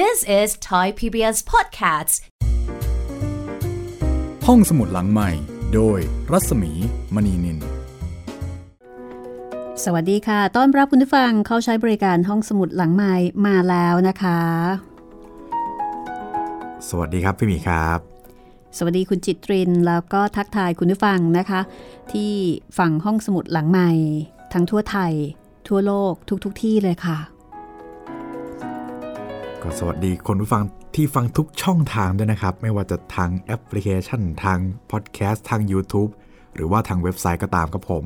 This is Thai PBS Podcasts ห้องสมุดหลังใหม่ โดยรัศมีมณีนิน สวัสดีค่ะ ต้อนรับคุณผู้ฟังเข้าใช้บริการห้องสมุดหลังใหม่มาแล้วนะคะ สวัสดีครับพี่หมีครับ สวัสดีคุณจิตริน แล้วก็ทักทายคุณผู้ฟังนะคะ ที่ฟังห้องสมุดหลังใหม่ ทั้งทั่วไทย ทั่วโลกทุกๆที่เลยค่ะ ก็สวัสดีคนผู้ฟังที่ฟังทุกช่องทางด้วยนะครับ ไม่ว่าจะทางแอปพลิเคชันทางพอดแคสต์ทาง YouTube หรือว่าทางเว็บไซต์ก็ตามครับผม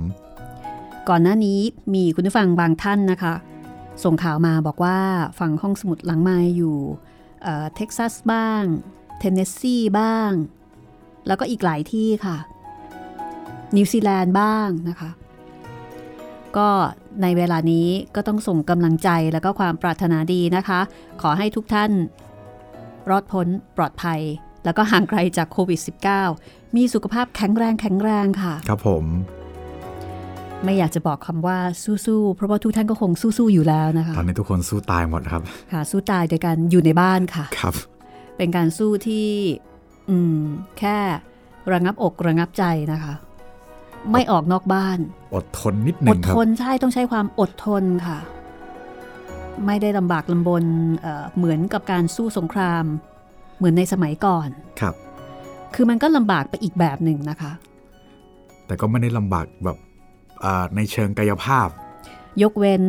ก่อนหน้านี้มีคุณผู้ฟังบางท่านนะคะ ส่งข่าวมาบอกว่าฟังห้องสมุดหลังไมค์อยู่เท็กซัสบ้าง เทนเนสซีบ้าง แล้วก็อีกหลายที่ค่ะ นิวซีแลนด์บ้างนะคะ ก็ในเวลานี้ก็ต้องส่งกำลังใจแล้วก็ความปรารถนาดีนะคะ ขอให้ทุกท่าน รอดพ้นปลอดภัย แล้วก็ห่างไกลจากโควิด -19 มีสุขภาพแข็งแรงแข็งแรงค่ะ ครับผม ไม่อยากจะบอกคำว่าสู้ๆ เพราะว่าทุกท่านก็คงสู้ๆ อยู่แล้วนะคะ ตอนนี้ทุกคนสู้ตายหมดครับ ค่ะ สู้ตายโดยการอยู่ในบ้านค่ะ ครับ เป็นการสู้ที่ อืม แค่ระงับอกระงับใจนะคะ ไม่ออกนอกบ้าน อดทนนิดหอนึ่ดงครัทบนใช่ต้องใช้ความอดทนค่ะ ไม่ได้ลำบากลำบนเอ่อเหมือนกับการสู้สงคราม เหมือนในสมัยก่อนครับ คือมันก็ลำบากไปอีกแบบหนึ่งนะคะ แต่ก็ไม่ได้ลำบากแบบอ่าในเชิงกายภาพ ยกเว้น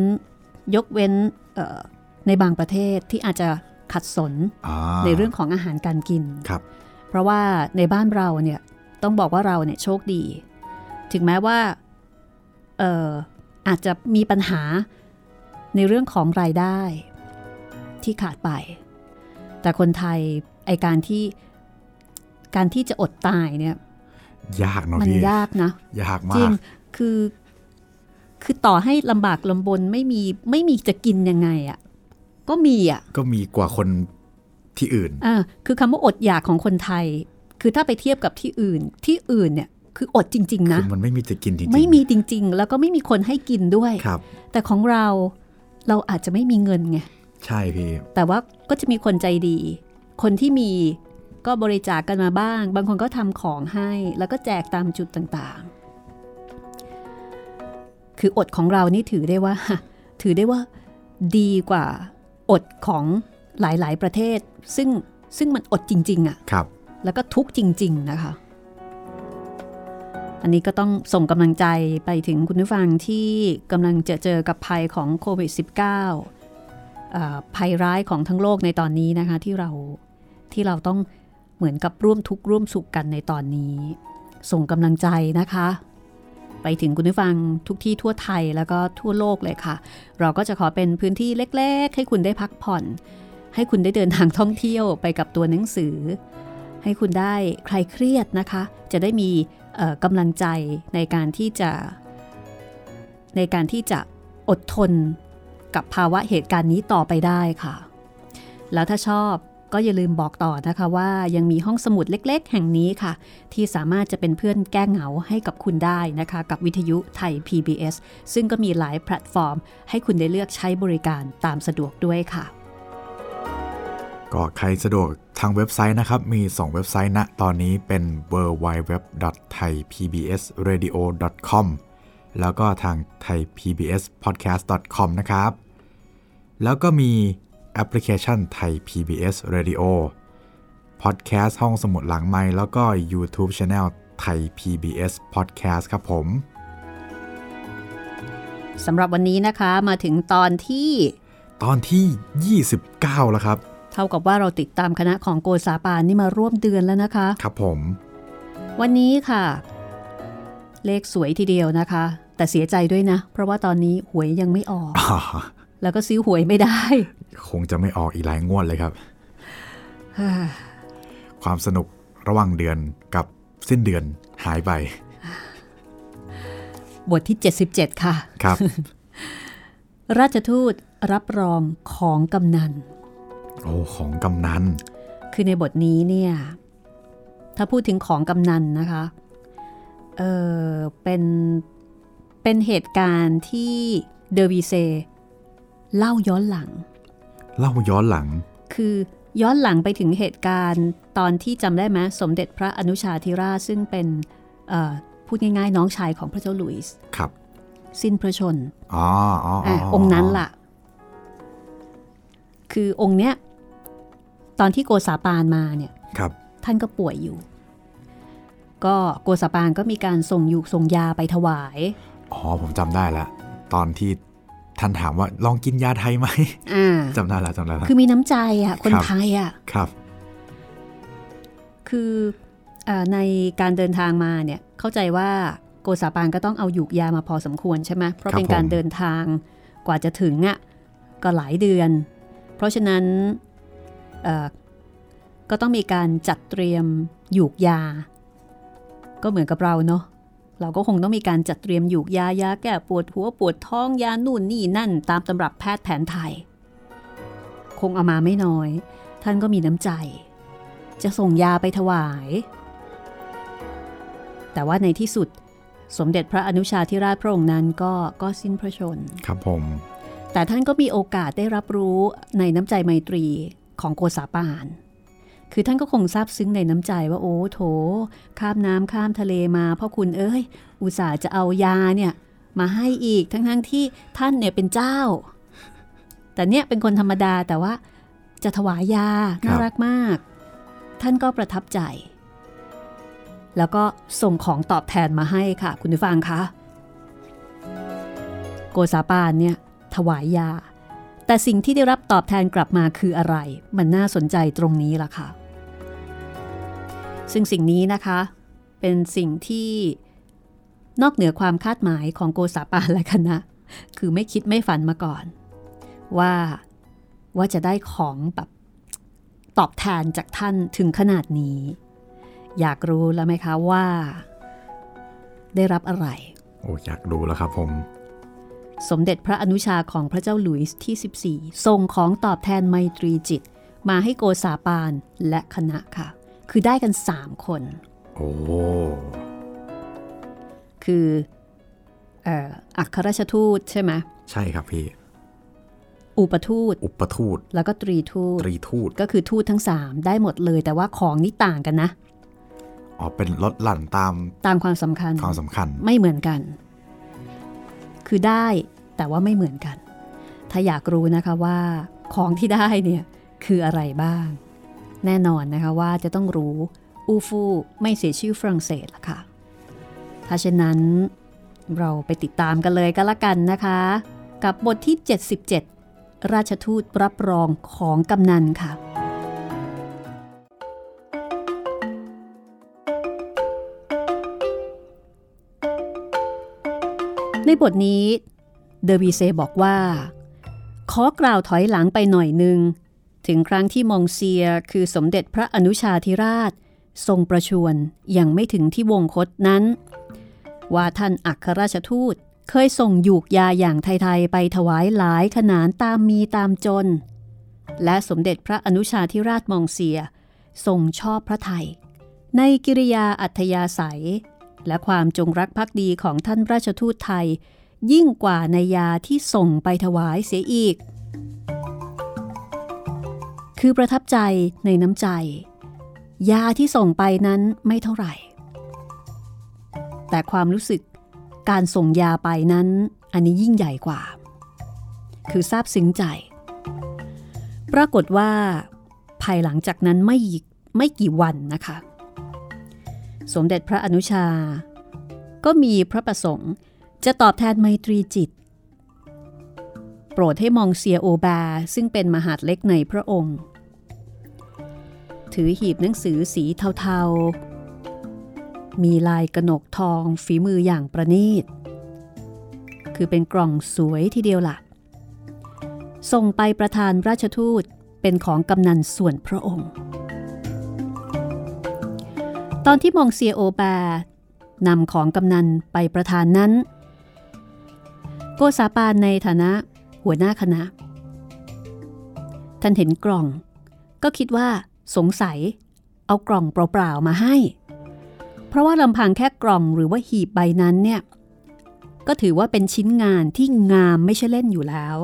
ยกเว้นเอ่อในบางประเทศที่อาจจะขัดสนอ่าในเรื่องของอาหารการกินครับ เพราะว่าในบ้านเราเนี่ยต้องบอกว่าเราเนี่ยโชคดี ถึงแม้ว่าเอ่ออาจจะมีปัญหาในเรื่องของรายได้ที่ขาดไป แต่คนไทยไอการที่การที่จะอดตายเนี่ย ยากเนาะมันพี่ยากนะ ยากจริมางกคือคือต่อให้ลำบากลำบนไม่มีไม่มีจะกินยังไงอะ่ะก็มีอะ่ะก็มีกว่าคนที่อื่นอ่าคือคำว่าอดอยากของคนไทย คือถ้าไปเทียบกับที่อื่นที่อื่นเนี่ย คืออดจริง ๆ นะคือมันไม่มีจะกินจริงๆ ไม่มีจริง ๆ แล้วก็ไม่มีคนให้กินด้วยครับ แต่ของเราเราอาจจะไม่มีเงินไงใช่พี่แต่ว่าก็จะมีคนใจดี คนที่มีก็บริจาคกันมาบ้าง บางคนก็ทำของให้ แล้วก็แจกตามจุดต่างๆ คืออดของเรานี่ถือได้ว่า ถือได้ว่าดีกว่าอดของหลายๆประเทศ ซึ่งซึ่งมันอดจริง ๆอะ่ะครับ แล้วก็ทุกข์จริง ๆ นะคะ อันนี้ก็ต้องส่งกำลังใจไปถึงคุณผู้ฟังที่กำลังเจอเจอกับภัยของโควิด -19 อ่าภัยร้ายของทั้งโลกในตอนนี้นะคะ ที่เราที่เราต้องเหมือนกับร่วมทุกข์ร่วมสุขกันในตอนนี้ ส่งกำลังใจนะคะ ไปถึงคุณผู้ฟังทุกที่ทั่วไทยแล้วก็ทั่วโลกเลยค่ะ เราก็จะขอเป็นพื้นที่เล็ก ๆ ให้คุณได้พักผ่อน ให้คุณได้เดินทางท่องเที่ยวไปกับตัวหนังสือ ให้คุณได้ใคลายเครียดนะคะ จะได้มี กำลังใจในการที่จะ ในการที่จะอดทนกับภาวะเหตุการณ์นี้ต่อไปได้ค่ะ แล้วถ้าชอบก็อย่าลืมบอกต่อนะคะว่ายังมีห้องสมุดเล็กๆ แห่งนี้ค่ะ ที่สามารถจะเป็นเพื่อนแก้เหงาให้กับคุณได้นะคะ กับวิทยุไทย PBS ซึ่งก็มีหลายแพลตฟอร์ม ให้คุณได้เลือกใช้บริการตามสะดวกด้วยค่ะ ก็ใครสะดวกทางเว็บไซต์นะครับ มี 2 เว็บไซต์ณตอนนี้เป็น w w w t h a i p b s r a d i o c o m แล้วก็ทาง thaipbspodcast.com นะครับ แล้วก็มีแอปพลิเคชัน Thai PBS Radio Podcast ห้องสมุดหลังไม้แล้วก็ YouTube Channel Thai PBS Podcast ครับผมสำหรับวันนี้นะคะมาถึงตอนที่ ตอนที่ 29 แล้วครับ เท่ากับว่าเราติดตามคณะของโกษาปานนี่มาร่วมเดือนแล้วนะคะ ครับผม วันนี้ค่ะ เลขสวยทีเดียวนะคะ แต่เสียใจด้วยนะ เพราะว่าตอนนี้หวยยังไม่ออกอ่าแล้วก็ซื้อหวยไม่ได้ คงจะไม่ออกอีกหลายงวดเลยครับ ความสนุกระหว่างเดือนกับสิ้นเดือนหายไป บทที่ 77 ค่ะ ครับ ราชทูตรับรองของกำนัน โอ้ของกำนัน คือในบทนี้เนี่ย ถ้าพูดถึงของกำนันนะคะ เออเป็นเป็นเหตุการณ์ที่เดอวีเซเล่าย้อนหลัง เล่าย้อนหลัง คือย้อนหลังไปถึงเหตุการณ์ตอนที่จำได้ไหมสมเด็จพระอนุชาธิราชซึ่งเป็นเอ่อพูดง่ายๆ น้องชายของพระเจ้าหลุยส์ครับ สิ้นพระชนอ๋ออ๋ออ๋อะอองค์นั้นล่ะ คือองค์เนี้ย ตอนที่โกษาปานมาเนี่ยครับท่านก็ป่วยอยู่ ก็โกษาปานก็มีการส่งอยู่ส่งยาไปถวาย อ๋อผมจำได้แล้วตอนที่ท่านถามว่าลองกินยาไทยไหมอ่าจำได้แล้วจำได้แล้วคือมีน้ำใจอะคนครับไทยอะครับ คือเออในการเดินทางมาเนี่ยเข้าใจว่าโกษาปานก็ต้องเอาหยูกยามาพอสมควรใช่ไหมเพราะครับเป็นการผมเดินทางกว่าจะถึงอะก็หลายเดือน เพราะฉะนั้นเอ่อ ก็ต้องมีการจัดเตรียมหยูกยา ก็เหมือนกับเราเนาะเราก็คงต้องมีการจัดเตรียมหยูกยายาแก้ปวดหัวปวดท้องยานู่นนี่นั่น ตามตำรับแพทย์แผนไทย คงเอามาไม่น้อย ท่านก็มีน้ำใจ จะส่งยาไปถวาย แต่ว่าในที่สุดสมเด็จพระอนุชาธิราชพระองค์นั้นก็ก็สิ้นพระชน ครับผม แต่ท่านก็มีโอกาสได้รับรู้ในน้ำใจไมตรี ของโกษาปานคือท่านก็คงซาบซึ้งในน้ำใจว่าโอ้โถ ข้ามน้ำข้ามทะเลมาพ่อคุณเอ้ย อุตส่าห์จะเอายาเนี่ย มาให้อีกทั้งๆทที่ท่านเนี่ยเป็นเจ้า แต่เนี่ยเป็นคนธรรมดาแต่ว่าจะถวายยาน่ารักมาก ท่านก็ประทับใจ แล้วก็ส่งของตอบแทนมาให้ค่ะ คุณผู้ฟังคะโกษาปานเนี่ยถวายยา แต่สิ่งที่ได้รับตอบแทนกลับมาคืออะไร มันน่าสนใจตรงนี้ล่ะค่ะ ซึ่งสิ่งนี้นะคะ เป็นสิ่งที่นอกเหนือความคาดหมายของโกษาปาและคณะ คือไม่คิดไม่ฝันมาก่อน ว่าว่าจะได้ของแบบตอบแทนจากท่านถึงขนาดนี้ อยากรู้แล้วไหมคะว่า ได้รับอะไร โอ้อยากดูแล้วครับผม สมเด็จพระอนุชาของพระเจ้าหลุยส์ที่ 14 ส่งของตอบแทนไมตรีจิต มาให้โกษาปานและคณะค่ะ คือได้กัน 3 คน โอ้คือเอ่ออัครราชทูตใช่ไหมใช่ครับพี่ อุปทูต อุปทูต แล้วก็ตรีทูต ตรีทูต ก็คือทูตทั้ง 3 ได้หมดเลย แต่ว่าของนี่ต่างกันนะ อ๋อ เป็นลดหลั่นตาม ตามความสำคัญ ความสำคัญ ไม่เหมือนกัน คือได้แต่ว่าไม่เหมือนกัน ถ้าอยากรู้นะคะว่าของที่ได้เนี่ยคืออะไรบ้าง แน่นอนนะคะว่าจะต้องรู้อูฟูไม่เสียชื่อฝรั่งเศสละค่ะ ถ้าเช่นนั้นเราไปติดตามกันเลยก็แล้วกันนะคะ กับบทที่ 77 ราชทูตรับรองของกำนันค่ะ ในบทนี้เดอวีเซบอกว่า ขอกล่าวถอยหลังไปหน่อยหนึ่งถึงครั้งที่มองเซียคือสมเด็จพระอนุชาธิราช ทรงประชวรยังไม่ถึงที่วงคตนั้น ว่าท่านอัครราชทูตเคยส่งยูกยาอย่างไทยๆ ไปถวายหลายขนานตามมีตามจน และสมเด็จพระอนุชาธิราชมองเซียทรงชอบพระไทย ในกิริยาอัธยาศัย และความจงรักภักดีของท่านราชทูตไทย ยิ่งกว่าในยาที่ส่งไปถวายเสียอีก คือประทับใจในน้ำใจ ยาที่ส่งไปนั้นไม่เท่าไหร่ แต่ความรู้สึกการส่งยาไปนั้นอันนี้ยิ่งใหญ่กว่า คือซาบซึ้งใจ ปรากฏว่า ภายหลังจากนั้นไม่ไม่กี่วันนะคะ สมเด็จพระอนุชา ก็มีพระประสงค์จะตอบแทนไมตรีจิต โปรดให้มองเซียโอบาซึ่งเป็นมหาดเล็กในพระองค์ ถือหีบหนังสือสีเทาๆ มีลายกระหนกทองฝีมืออย่างประณีต คือเป็นกล่องสวยทีเดียวละ่ะ ส่งไปประธานราชทูตเป็นของกำนันส่วนพระองค์ ตอนที่มองเซียโอบานำของกำนันไปประธานนั้น โกษาปานในฐานะหัวหน้าคณะ ท่านเห็นกล่อง ก็คิดว่าสงสัยเอากล่องเปล่าๆมาให้ เพราะว่าลำพังแค่กล่องหรือว่าหีบใบนั้นเนี่ย ก็ถือว่าเป็นชิ้นงานที่งามไม่ใช่เล่นอยู่แล้ว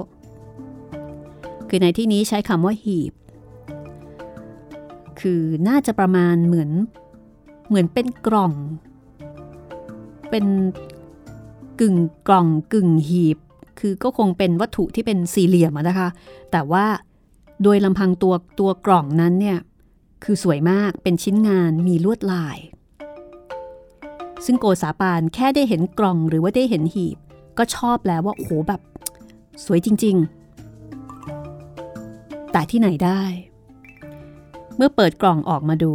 คือในที่นี้ใช้คำว่าหีบ คือน่าจะประมาณเหมือน เหมือนเป็นกล่อง เป็นกึ่งกล่องกึ่งหีบ คือก็คงเป็นวัตถุที่เป็นสี่เหลี่ยมนะคะ แต่ว่าโดยลำพังตัวตัวกล่องนั้นเนี่ยคือสวยมากเป็นชิ้นงานมีลวดลาย ซึ่งโกษาปานแค่ได้เห็นกล่องหรือว่าได้เห็นหีบ ก็ชอบแล้วว่าโอ้โหแบบสวยจริง ๆ แต่ที่ไหนได้ เมื่อเปิดกล่องออกมาดู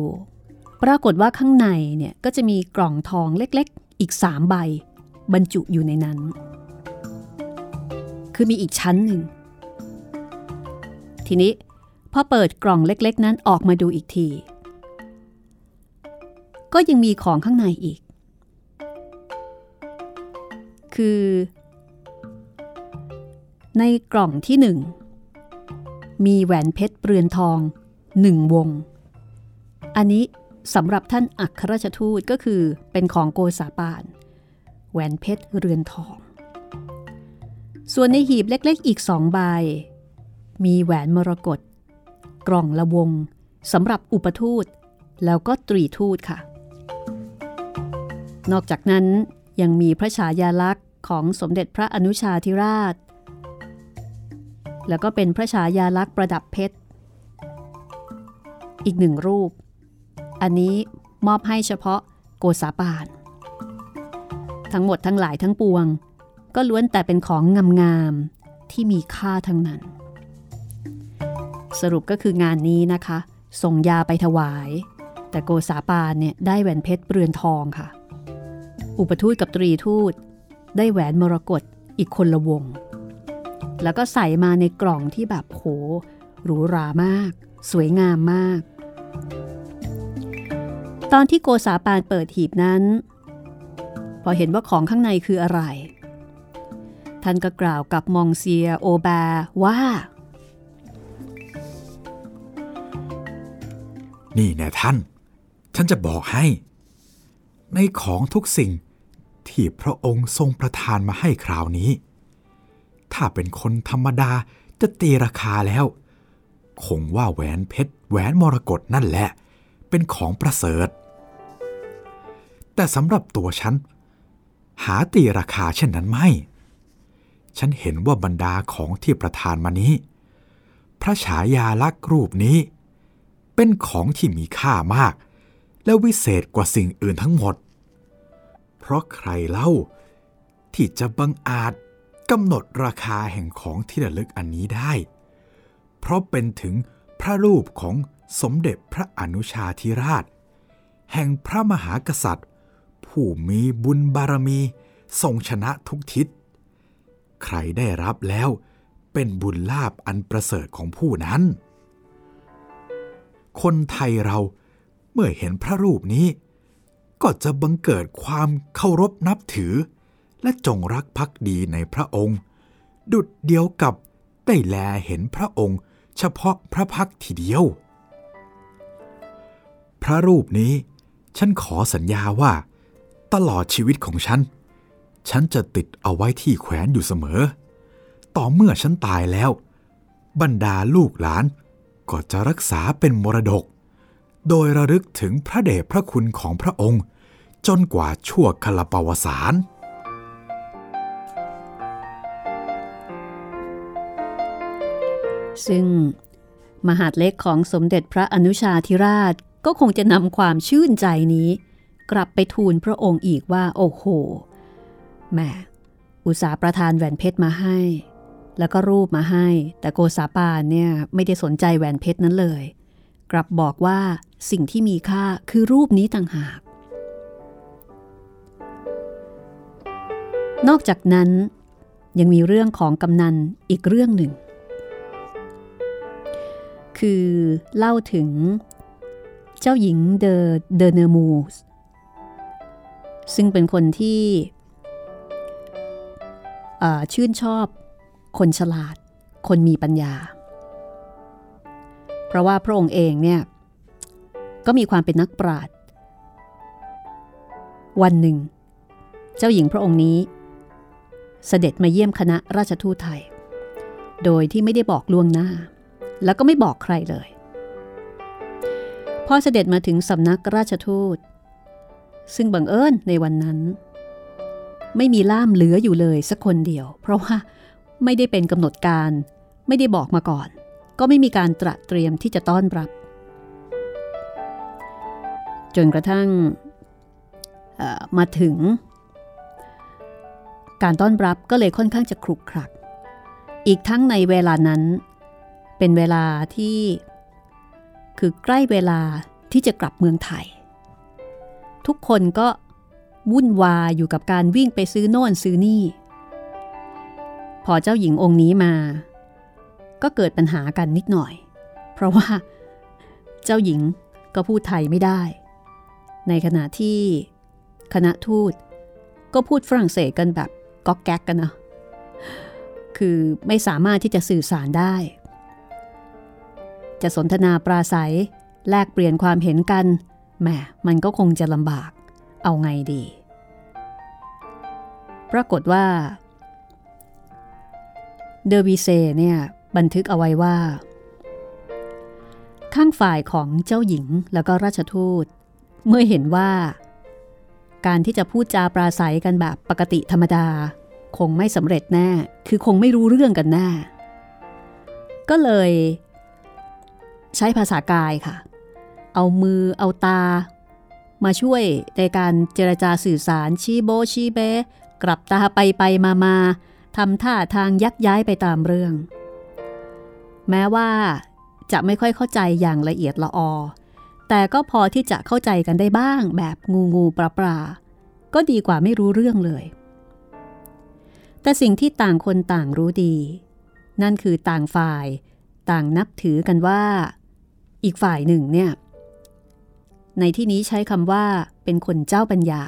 ปรากฏว่าข้างในเนี่ยก็จะมีกล่องทองเล็กๆ อีกสามใบ บรรจุอยู่ในนั้น คือมีอีกชั้นหนึ่ง ทีนี้พอเปิดกล่องเล็กๆ นั้นออกมาดูอีกที ก็ยังมีของข้างในอีก คือ ในกล่องที่หนึ่งมีแหวนเพชรเรือนทองหนึ่งวง อันนี้ สำหรับท่านอัครราชทูตก็คือเป็นของโกษาปาน แหวนเพชรเรือนทอง ส่วนในหีบเล็กๆอีกสองใบ มีแหวนมรกตกล่องละวงสำหรับอุปทูต แล้วก็ตรีทูตค่ะ นอกจากนั้นยังมีพระฉายาลักษณ์ของสมเด็จพระอนุชาธิราช แล้วก็เป็นพระฉายาลักษณ์ประดับเพชร อีกหนึ่งรูป อันนี้มอบให้เฉพาะโกษาปาน ทั้งหมดทั้งหลายทั้งปวง ก็ล้วนแต่เป็นของงามๆที่มีค่าทั้งนั้น สรุปก็คืองานนี้นะคะ ส่งยาไปถวาย แต่โกษาปานเนี่ยได้แหวนเพชรเรือนทองค่ะ อุปทูตกับตรีทูต ได้แหวนมรกตอีกคนละวง แล้วก็ใส่มาในกล่องที่แบบโหหรูหรามาก สวยงามมาก ตอนที่โกษาปานเปิดหีบนั้น พอเห็นว่าของข้างในคืออะไร ท่านก็กล่าวกับมองเซียโอบาว่า นี่แน่ท่าน ฉันจะบอกให้ ในของทุกสิ่งที่พระองค์ทรงประทานมาให้คราวนี้ ถ้าเป็นคนธรรมดาจะตีราคาแล้ว คงว่าแหวนเพชรแหวนมรกตนั่นแหละ เป็นของประเสริฐ แต่สำหรับตัวฉัน หาตีราคาเช่นนั้นไม่ ฉันเห็นว่าบรรดาของที่ประทานมานี้ พระฉายาลักษ์รูปนี้ เป็นของที่มีค่ามาก และวิเศษกว่าสิ่งอื่นทั้งหมด เพราะใครเล่าที่จะบังอาจกำหนดราคาแห่งของที่ระลึกอันนี้ได้ เพราะเป็นถึงพระรูปของ สมเด็จพระอนุชาธิราช แห่งพระมหากษัตริย์ ผู้มีบุญบารมีทรงชนะทุกทิศ ใครได้รับแล้วเป็นบุญลาภอันประเสริฐของผู้นั้น คนไทยเราเมื่อเห็นพระรูปนี้ ก็จะบังเกิดความเคารพนับถือ และจงรักภักดีในพระองค์ ดุดเดียวกับได้แลเห็นพระองค์ เฉพาะพระพักทีเดียว ระรูปนี้ ฉันขอสัญญาว่า ตลอดชีวิตของฉัน ฉันจะติดเอาไว้ที่แขวนอยู่เสมอ ต่อเมื่อฉันตายแล้ว บรรดาลูกหลานก็จะรักษาเป็นมรดก โดยระลึกถึงพระเดชพระคุณของพระองค์ จนกว่าชั่วคลปวสารซึ่งมหาดเล็กของสมเด็จพระอนุชาธิราช ก็คงจะนำความชื่นใจนี้ กลับไปทูลพระองค์อีกว่า โอ้โหแหม่อุตสาประทานแหวนเพชรมาให้ แล้วก็รูปมาให้ แต่โกษาปานเนี่ยไม่ได้สนใจแหวนเพชรนั้นเลย กลับบอกว่าสิ่งที่มีค่าคือรูปนี้ต่างหาก นอกจากนั้นยังมีเรื่องของกำนันอีกเรื่องหนึ่ง คือเล่าถึง เจ้าหญิงเดอเดเนมูสซึ่งเป็นคนที่ชื่นชอบคนฉลาด คนมีปัญญา เพราะว่าพระองค์เองเนี่ยก็มีความเป็นนักปราชญ์วันหนึ่ง เจ้าหญิงพระองค์นี้ เสด็จมาเยี่ยมคณะราชทูตไทย โดยที่ไม่ได้บอกล่วงหน้า แล้วก็ไม่บอกใครเลย พอเสด็จมาถึงสำนักราชทูต ซึ่งบังเอิญในวันนั้น ไม่มีล่ามเหลืออยู่เลยสักคนเดียว เพราะว่าไม่ได้เป็นกำหนดการ ไม่ได้บอกมาก่อน ก็ไม่มีการตระเตรียมที่จะต้อนรับ จนกระทั่งมาถึง การต้อนรับก็เลยค่อนข้างจะครุกครัก อีกทั้งในเวลานั้น เป็นเวลาที่ คือใกล้เวลาที่จะกลับเมืองไทย ทุกคนก็วุ่นวายอยู่กับการวิ่งไปซื้อโน่นซื้อนี่ พอเจ้าหญิงองค์นี้มา ก็เกิดปัญหากันนิดหน่อย เพราะว่า เจ้าหญิงก็พูดไทยไม่ได้ ในขณะที่คณะทูตก็พูดฝรั่งเศสกันแบบก๊อกแก๊กกันนะคือไม่สามารถที่จะสื่อสารได้ จะสนทนาปราศัย แลกเปลี่ยนความเห็นกันแหมมันก็คงจะลำบาก เอาไงดี ปรากฏว่า เดอวีเซเนี่ยบันทึกเอาไว้ว่า ข้างฝ่ายของเจ้าหญิงแล้วก็ราชทูต เมื่อเห็นว่า การที่จะพูดจาปราศัยกันแบบปกติธรรมดา คงไม่สำเร็จแน่ คือคงไม่รู้เรื่องกันแน่ ก็เลย ใช้ภาษากายค่ะ เอามือเอาตา มาช่วยในการเจรจาสื่อสารชี้โบชี้เบกลับตาไปไปมามาทำท่าทางยักย้ายไปตามเรื่อง แม้ว่าจะไม่ค่อยเข้าใจอย่างละเอียดละออ แต่ก็พอที่จะเข้าใจกันได้บ้างแบบงูงูปลาปลาก็ดีกว่าไม่รู้เรื่องเลย แต่สิ่งที่ต่างคนต่างรู้ดี นั่นคือต่างฝ่าย ต่างนับถือกันว่า อีกฝ่ายหนึ่งเนี่ย ในที่นี้ใช้คำว่าเป็นคนเจ้าปัญญา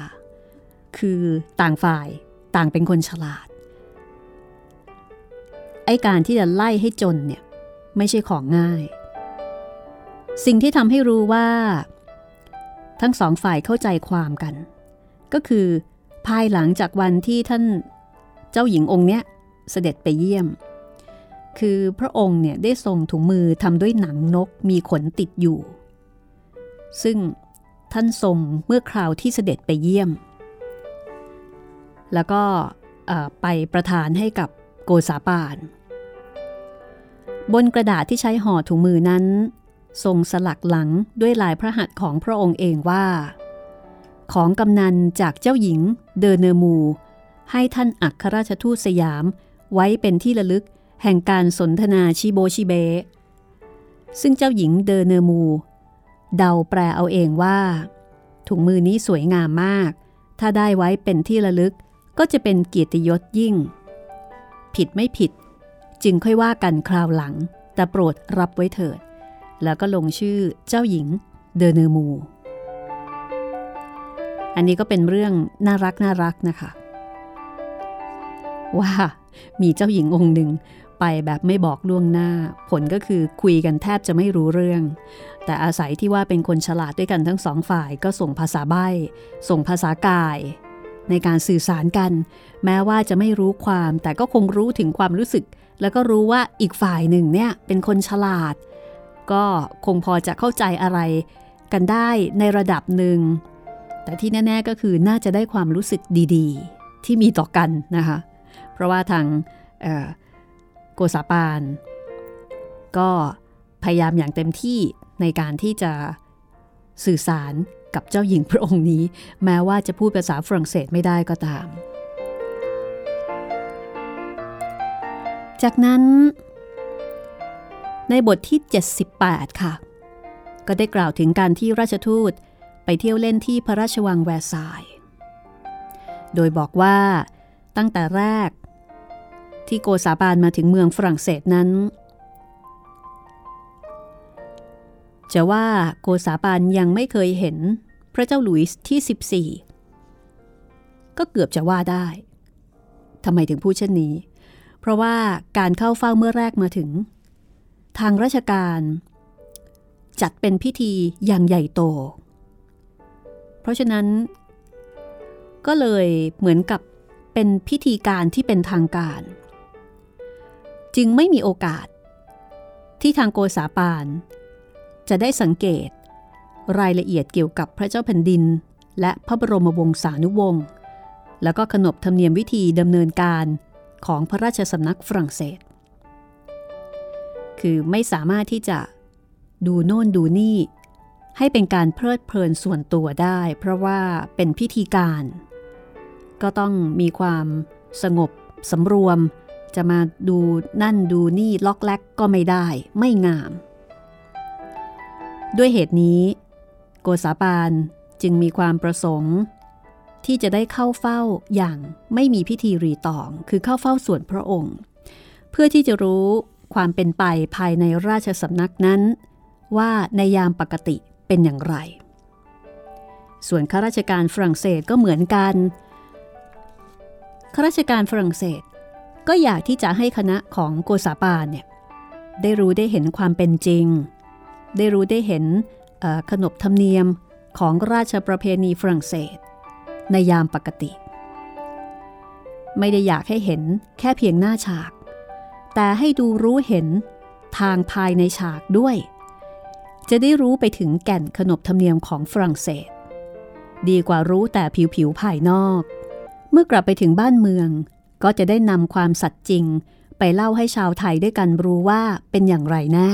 คือต่างฝ่ายต่างเป็นคนฉลาด ไอการที่จะไล่ให้จนเนี่ยไม่ใช่ของง่าย สิ่งที่ทำให้รู้ว่า ทั้งสองฝ่ายเข้าใจความกัน ก็คือภายหลังจากวันที่ท่านเจ้าหญิงองค์เนี้ยเสด็จไปเยี่ยม คือพระองค์เนี่ยได้ส่งถุงมือทำด้วยหนังนกมีขนติดอยู่ ซึ่งท่านทรงเมื่อคราวที่เสด็จไปเยี่ยม แล้วก็ไปประทานให้กับโกษาปานบนกระดาษที่ใช้ห่อถุงมือนั้น ทรงสลักหลังด้วยลายพระหัตถ์ของพระองค์เองว่า ของกำนันจากเจ้าหญิงเดอเนอร์มู ให้ท่านอัครราชทูตสยามไว้เป็นที่ระลึก แห่งการสนทนาชิโบชิเบ ซึ่งเจ้าหญิงเดอเนอร์มู เดาแปลเอาเองว่า ถุงมือนี้สวยงามมาก ถ้าได้ไว้เป็นที่ระลึกก็จะเป็นเกียรติยศยิ่ง ผิดไม่ผิด จึงค่อยว่ากันคราวหลัง แต่โปรดรับไว้เถิด แล้วก็ลงชื่อเจ้าหญิงเดอเนอร์มู อันนี้ก็เป็นเรื่องน่ารักน่ารักนะคะว่ามีเจ้าหญิงองค์หนึ่ง ไปแบบไม่บอกล่วงหน้า ผลก็คือคุยกันแทบจะไม่รู้เรื่อง แต่อาศัยที่ว่าเป็นคนฉลาดด้วยกันทั้งสองฝ่ายก็ส่งภาษาใบ้ ส่งภาษากาย ในการสื่อสารกัน แม้ว่าจะไม่รู้ความ แต่ก็คงรู้ถึงความรู้สึก แล้วก็รู้ว่าอีกฝ่ายหนึ่งเนี่ยเป็นคนฉลาด ก็คงพอจะเข้าใจอะไรกันได้ในระดับหนึ่ง แต่ที่แน่ ๆก็คือน่าจะได้ความรู้สึกดีๆ ที่มีต่อกันนะคะ เพราะว่าทาง กษาปาน ก็พยายามอย่างเต็มที่ในการที่จะสื่อสารกับเจ้าหญิงพระองค์นี้ แม้ว่าจะพูดภาษาฝรั่งเศสไม่ได้ก็ตาม จากนั้น ในบทที่ 78 ค่ะ ก็ได้กล่าวถึงการที่ราชทูตไปเที่ยวเล่นที่พระราชวังแวร์ซาย โดยบอกว่าตั้งแต่แรก ที่โกซาบานมาถึงเมืองฝรั่งเศสนั้น จะว่าโกซาบานยังไม่เคยเห็นพระเจ้าหลุยส์ที่ 14 ก็เกือบจะว่าได้ทำไมถึงพูดเช่นนี้ เพราะว่าการเข้าเฝ้าเมื่อแรกมาถึง ทางราชการ จัดเป็นพิธีอย่างใหญ่โต เพราะฉะนั้น ก็เลยเหมือนกับเป็นพิธีการที่เป็นทางการ จึงไม่มีโอกาส ที่ทางโกษาปาน จะได้สังเกต รายละเอียดเกี่ยวกับพระเจ้าแผ่นดิน และพระบรมวงศานุวงศ์แล้วก็ขนบธรรมเนียมวิธีดำเนินการของพระราชสำนักฝรั่งเศส คือไม่สามารถที่จะดูโน่นดูนี่ ให้เป็นการเพลิดเพลินส่วนตัวได้ เพราะว่าเป็นพิธีการ ก็ต้องมีความสงบสำรวม จะมาดูนั่นดูนี่ล็อกแลกก็ไม่ได้ไม่งาม ด้วยเหตุนี้ โกษาปานจึงมีความประสงค์ ที่จะได้เข้าเฝ้าอย่างไม่มีพิธีรีตอง คือเข้าเฝ้าส่วนพระองค์ เพื่อที่จะรู้ความเป็นไปภายในราชสำนักนั้น ว่าในยามปกติเป็นอย่างไร ส่วนข้าราชการฝรั่งเศสก็เหมือนกันข้าราชการฝรั่งเศส ก็อยากที่จะให้คณะของโกษาปานเนี่ยได้รู้ได้เห็นความเป็นจริง ได้รู้ได้เห็นขนบธรรมเนียมของราชประเพณีฝรั่งเศส ในยามปกติ ไม่ได้อยากให้เห็นแค่เพียงหน้าฉาก แต่ให้ดูรู้เห็นทางภายในฉากด้วย จะได้รู้ไปถึงแก่นขนบธรรมเนียมของฝรั่งเศส ดีกว่ารู้แต่ผิวๆภายนอก เมื่อกลับไปถึงบ้านเมือง ก็จะได้นำความสัตย์จริง ไปเล่าให้ชาวไทยด้วยกันรู้ว่าเป็นอย่างไรแน่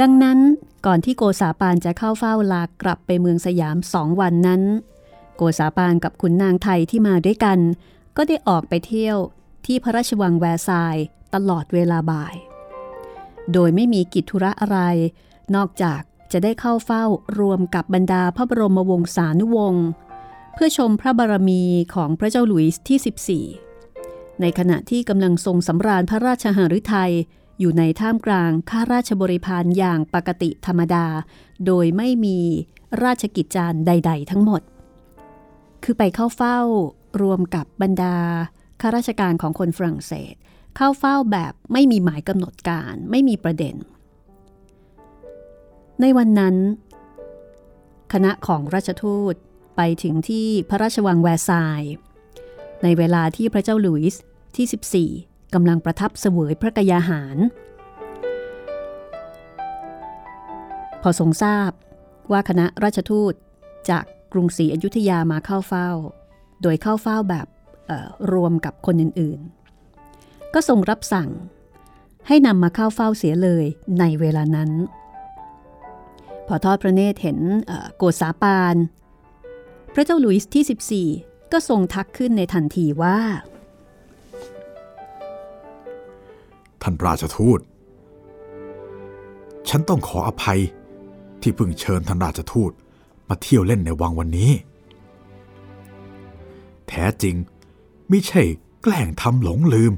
ดังนั้นก่อนที่โกษาปานจะเข้าเฝ้าลากลับไปเมืองสยามสองวันนั้น โกษาปานกับขุนนางไทยที่มาด้วยกัน ก็ได้ออกไปเที่ยวที่พระราชวังแวร์ซายตลอดเวลาบ่าย โดยไม่มีกิจธุระอะไร นอกจากจะได้เข้าเฝ้ารวมกับบรรดาพระบรมวงศานุวงศ์ เพื่อชมพระบารมีของพระเจ้าหลุยส์ที่ 14 ในขณะที่กำลังทรงสำราญพระราชหฤทัยอยู่ในท่ามกลางข้าราชบริพารอย่างปกติธรรมดา โดยไม่มีราชกิจจารใด ๆ ทั้งหมด คือไปเข้าเฝ้ารวมกับบรรดาข้าราชการของคนฝรั่งเศส เข้าเฝ้าแบบไม่มีหมายกำหนดการไม่มีประเด็น ในวันนั้น คณะของราชทูต ไปถึงที่พระราชวังแวร์ซายในเวลาที่พระเจ้าหลุยส์ที่ 14กำลังประทับเสวยพระกยาหาร พอทรงทราบว่าคณะราชทูตจากกรุงศรีอยุธยามาเข้าเฝ้า โดยเข้าเฝ้าแบบรวมกับคนอื่นๆ ก็ทรงรับสั่งให้นำมาเข้าเฝ้าเสียเลยในเวลานั้น พอทอดพระเนตรเห็นโกษาปาน พระเจ้าหลุยส์ที่ 14 ก็ทรงทักขึ้นในทันทีว่า ท่านราชทูต ฉันต้องขออภัยที่เพิ่งเชิญท่านราชทูตมาเที่ยวเล่นในวังวันนี้ แท้จริงไม่ใช่แกล้งทำหลงลืม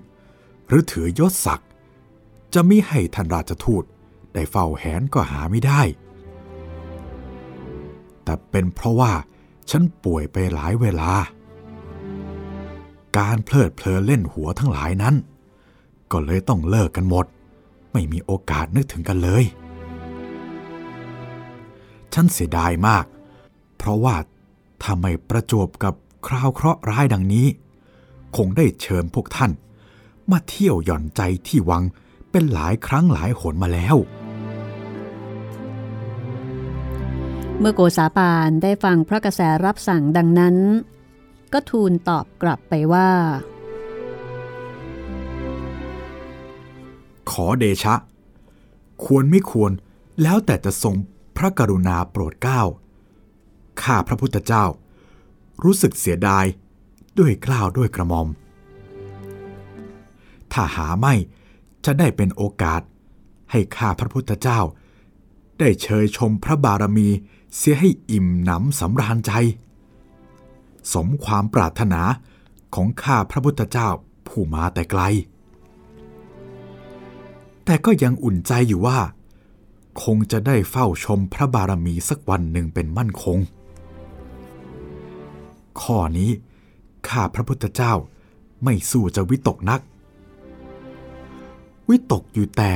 หรือถือยศศักดิ์จะมิให้ท่านราชทูตได้เฝ้าแหนก็หาไม่ได้ แต่เป็นเพราะว่า ฉันป่วยไปหลายเวลา การเพลิดเพลินเล่นหัวทั้งหลายนั้น ก็เลยต้องเลิกกันหมด ไม่มีโอกาสนึกถึงกันเลย ฉันเสียดายมาก เพราะว่าถ้าไม่ประจวบกับคราวเคราะห์ร้ายดังนี้ คงได้เชิญพวกท่าน มาเที่ยวหย่อนใจที่วังเป็นหลายครั้งหลายหนมาแล้ว เมื่อโกษาปานได้ฟังพระกระแสรับสั่งดังนั้น ก็ทูลตอบกลับไปว่า ขอเดชะ ควรไม่ควรแล้วแต่จะทรงพระกรุณาโปรดเกล้าข้าพระพุทธเจ้า รู้สึกเสียดายด้วยกล้าวด้วยกระหม่อม ถ้าหาไม่จะได้เป็นโอกาสให้ข้าพระพุทธเจ้า ได้เชยชมพระบารมี เสียให้อิ่มหนำสำราญใจ สมความปรารถนาของข้าพระพุทธเจ้าผู้มาแต่ไกล แต่ก็ยังอุ่นใจอยู่ว่า คงจะได้เฝ้าชมพระบารมีสักวันหนึ่งเป็นมั่นคง ข้อนี้ข้าพระพุทธเจ้าไม่สู้จะวิตกนัก วิตกอยู่แต่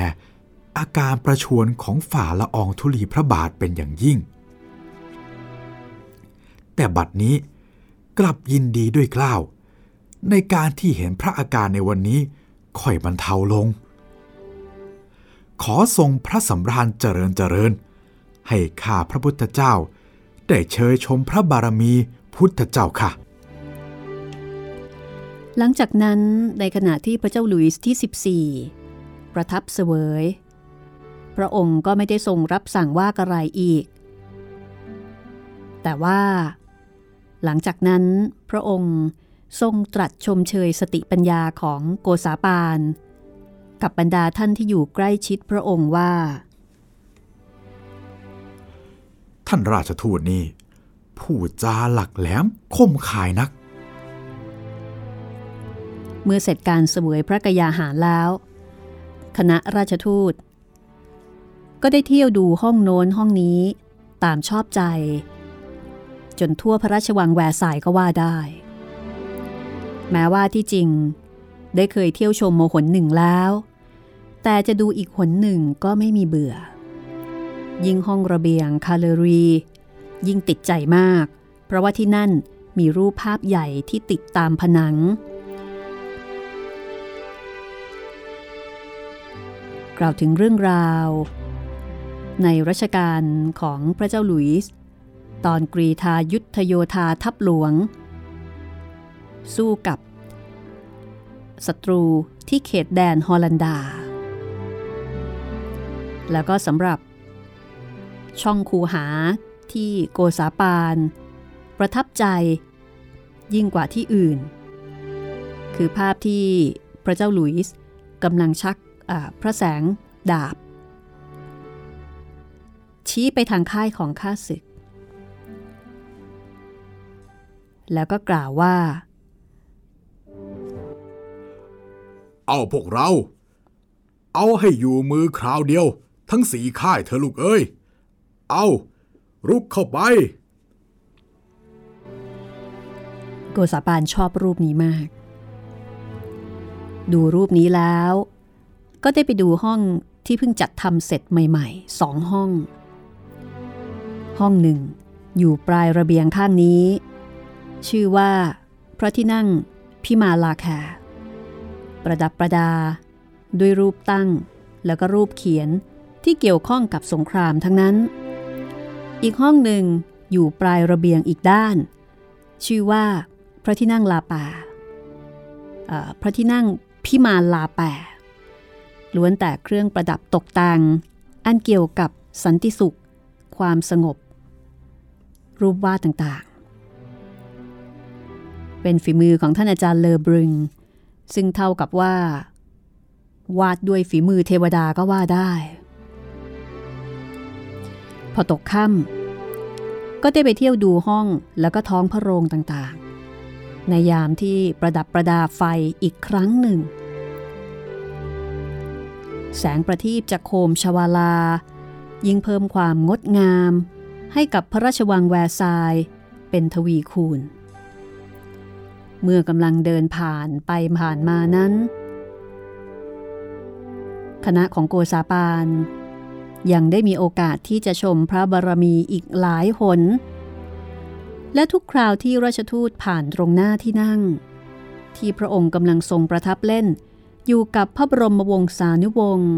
อาการประชวนของฝ่าละอองธุลีพระบาทเป็นอย่างยิ่ง แต่บัดนี้กลับยินดีด้วยกล้าว ในการที่เห็นพระอาการในวันนี้ค่อยบรรเทาลง ขอทรงพระสำราญเจริญเจริญ ให้ข้าพระพุทธเจ้า ได้เชยชมพระบารมีพุทธเจ้าค่ะ หลังจากนั้นในขณะที่พระเจ้าหลุยส์ที่ 14 ประทับเสวย พระองค์ก็ไม่ได้ทรงรับสั่งว่ากระไรอีก แต่ว่า หลังจากนั้นพระองค์ทรงตรัสชมเชยสติปัญญาของโกษาปาน กับบรรดาท่านที่อยู่ใกล้ชิดพระองค์ว่า ท่านราชทูตนี่ผู้จาหลักแหลมคมขายนัก เมื่อเสร็จการเสวยพระกยาหารแล้ว คณะราชทูต ก็ได้เที่ยวดูห้องโน้นห้องนี้ตามชอบใจ จนทั่วพระราชวังแวร์สายก็ว่าได้ แม้ว่าที่จริง ได้เคยเที่ยวชมโมหนหนึ่งแล้ว แต่จะดูอีกหนหนึ่งก็ไม่มีเบื่อ ยิ่งห้องระเบียงคาเลรี ยิ่งติดใจมาก เพราะว่าที่นั่นมีรูปภาพใหญ่ที่ติดตามผนัง กล่าวถึงเรื่องราว ในรัชกาลของพระเจ้าหลุยส์ ตอนกรีธายุทธโยธาทัพหลวง สู้กับศัตรูที่เขตแดนฮอลันดา แล้วก็สำหรับ ช่องคูหาที่โกษาปาน ประทับใจยิ่งกว่าที่อื่น คือภาพที่พระเจ้าหลุยส์กำลังชักพระแสงดาบ ชี้ไปทางค่ายของข้าศึก แล้วก็กล่าวว่า เอาพวกเรา เอาให้อยู่มือคราวเดียว ทั้งสีค่ายเธอลูกเอ้ย เอารุกเข้าไป โกษาปานชอบรูปนี้มาก ดูรูปนี้แล้ว ก็ได้ไปดูห้องที่เพิ่งจัดทำเสร็จใหม่ๆสองห้อง ห้องหนึ่งอยู่ปลายระเบียงข้างนี้ ชื่อว่า พระที่นั่งพิมาลาแคประดับประดา ด้วยรูปตั้งแล้วก็รูปเขียนที่เกี่ยวข้องกับสงครามทั้งนั้น อีกห้องหนึ่งอยู่ปลายระเบียงอีกด้าน ชื่อว่า พระที่นั่งลาป่า พระที่นั่งพิมาลาแปล้วนแต่เครื่องประดับตกแต่งอันเกี่ยวกับสันติสุข ความสงบ รูปวาดต่าง เป็นฝีมือของท่านอาจารย์เลอบรึง ซึ่งเท่ากับว่า วาดด้วยฝีมือเทวดาก็ว่าได้ พอตกค่ำก็ได้ไปเที่ยวดูห้องแล้วก็ท้องพระโรงต่างๆ ในยามที่ประดับประดาไฟอีกครั้งหนึ่ง แสงประทีปจากโคมชวาลา ยิ่งเพิ่มความงดงาม ให้กับพระราชวังแวร์ซายเป็นทวีคูณ เมื่อกำลังเดินผ่านไปผ่านมานั้น คณะของโกซาปาน ยังได้มีโอกาสที่จะชมพระบารมีอีกหลายหน และทุกคราวที่ราชทูตผ่านตรงหน้าที่นั่ง ที่พระองค์กำลังทรงประทับเล่นอยู่กับพระบรมวงศานุวงศ์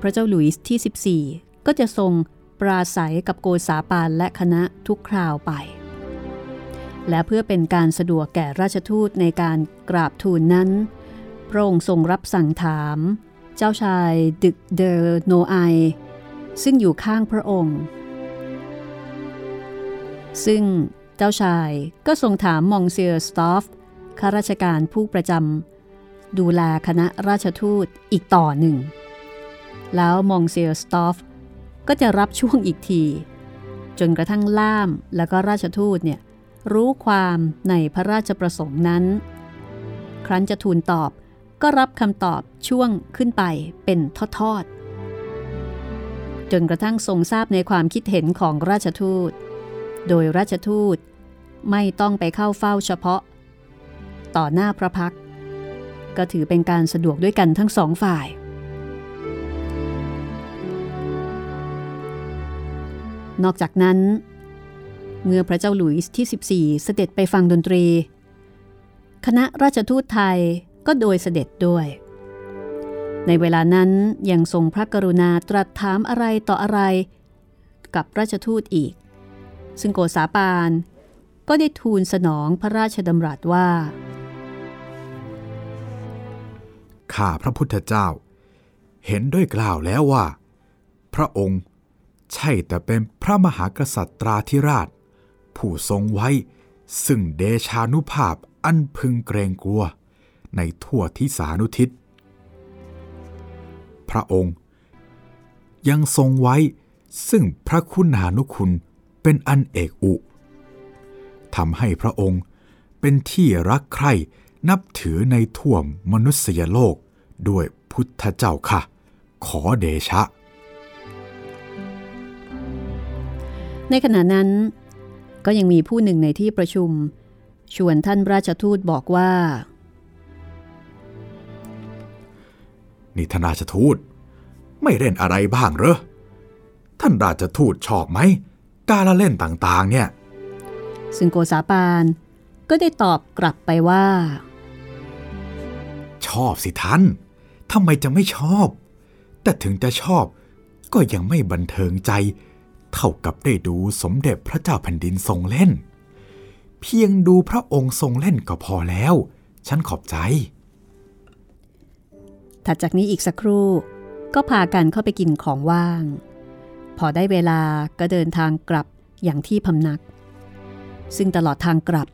พระเจ้าหลุยส์ที่ 14 ก็จะทรงปราศัยกับโกษาปานและคณะทุกคราวไป และเพื่อเป็นการสะดวกแก่ราชทูตในการกราบทูลนั้น พระองค์ทรงรับสั่งถาม เจ้าชายดึกเดอโนไอ ซึ่งอยู่ข้างพระองค์ ซึ่งเจ้าชายก็ทรงถามมองซิเออร์สตอฟข้าราชการผู้ประจำดูแลคณะราชทูตอีกต่อหนึ่ง แล้วมองซิเออร์สตอฟก็จะรับช่วงอีกที จนกระทั่งล่ามแล้วก็ราชทูตเนี่ย รู้ความในพระราชประสงค์นั้น ครั้นจะทูลตอบก็รับคำตอบช่วงขึ้นไปเป็นทอดๆจนกระทั่งทรงทราบในความคิดเห็นของราชทูต โดยราชทูตไม่ต้องไปเข้าเฝ้าเฉพาะ ต่อหน้าพระพัก ก็ถือเป็นการสะดวกด้วยกันทั้งสองฝ่าย นอกจากนั้น เมื่อพระเจ้าหลุยส์ที่ 14 เสด็จไปฟังดนตรี คณะราชทูตไทยก็โดยเสด็จด้วย ในเวลานั้นยังทรงพระกรุณาตรัสถามอะไรต่ออะไร กับราชทูตอีก ซึ่งโกษาปานก็ได้ทูลสนองพระราชดำรัสว่า ข้าพระพุทธเจ้า เห็นด้วยกล่าวแล้วว่า พระองค์ใช่แต่เป็นพระมหากษัตริย์ตราธิราช ผู้ทรงไว้ ซึ่งเดชานุภาพอันพึงเกรงกลัว ในทั่วทิสานุทิศ พระองค์ ยังทรงไว้ซึ่งพระคุณานุคุณเป็นอันเอกอุทำให้พระองค์เป็นที่รักใคร่นับถือในท่วมมนุษยโลกด้วยพุทธเจ้าค่ะ ขอเดชะ ในขณะนั้น ก็ยังมีผู้หนึ่งในที่ประชุม ชวนท่านราชทูตบอกว่า นี่ท่านราชทูต ไม่เล่นอะไรบ้างเหรอ ท่านราชทูตชอบไหม การละเล่นต่างๆ เนี่ย ซึ่งโกษาปานก็ได้ตอบกลับไปว่า ชอบสิท่านทำไมจะไม่ชอบ แต่ถึงจะชอบก็ยังไม่บันเทิงใจ เท่ากับได้ดูสมเด็จพระเจ้าแผ่นดินทรงเล่น เพียงดูพระองค์ทรงเล่นก็พอแล้ว ฉันขอบใจ ถัดจากนี้อีกสักครู่ก็พากันเข้าไปกินของว่าง พอได้เวลาก็เดินทางกลับอย่างที่พำนัก ซึ่งตลอดทางกลับ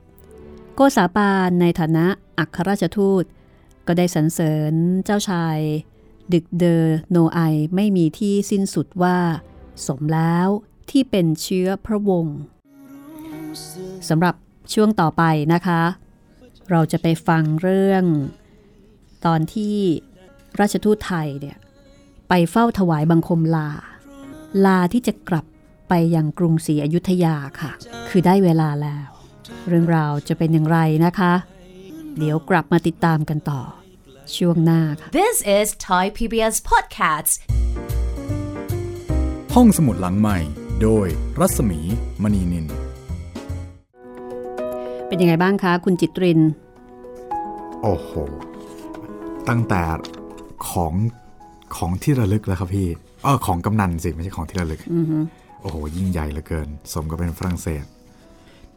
โกษาปานในฐานะอัครราชทูต ก็ได้สรรเสริญเจ้าชาย ดึกเดอโนไอไม่มีที่สิ้นสุดว่า สมแล้วที่เป็นเชื้อพระวงศ์สำหรับช่วงต่อไปนะคะ เราจะไปฟังเรื่อง ตอนที่ราชทูตไทยเนี่ยไปเฝ้าถวายบังคมลา ลาที่จะกลับไปยังกรุงศรีอยุธยาค่ะ คือได้เวลาแล้ว เรื่องราวจะเป็นอย่างไรนะคะ เดี๋ยวกลับมาติดตามกันต่อ ช่วงหน้าค่ะ This is Thai PBS Podcasts. ห้องสมุดหลังใหม่ โดยรัศมีมณีนิน เป็นยังไงบ้างคะคุณจิตริน โอ้โห ตั้งแต่ของของที่ระลึกแล้วครับพี่เออของกำนันสิไม่ใช่ของที่ระลึกโอ้โห ยิ่งใหญ่เหลือเกิน สมกับเป็นฝรั่งเศส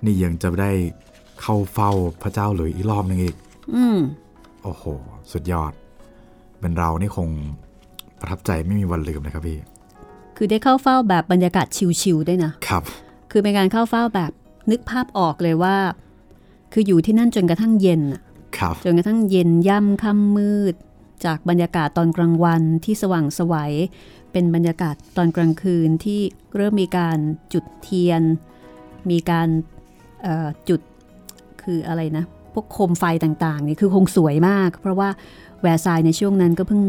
นี่ยังจะได้เข้าเฝ้าพระเจ้าหลุยส์อีกรอบนึงอีก อืมโอ้โห สุดยอด เป็นเรานี่คงประทับใจไม่มีวันลืมนะครับพี่ คือได้เข้าเฝ้าแบบบรรยากาศชิลๆด้วยนะครับ คือเป็นการเข้าเฝ้าแบบนึกภาพออกเลยว่า คืออยู่ที่นั่นจนกระทั่งเย็นน่ะครับจนกระทั่งเย็นย่ำค่ำมืด จากบรรยากาศตอนกลางวันที่สว่างไสวัยเป็นบรรยากาศตอนกลางคืนที่เริ่มมีการจุดเทียน มีการเอ่อจุดคืออะไรนะ พวกโคมไฟต่างๆนี่คือคงสวยมาก เพราะว่าแวร์ซายน์ในช่วงนั้นก็เพิ่ง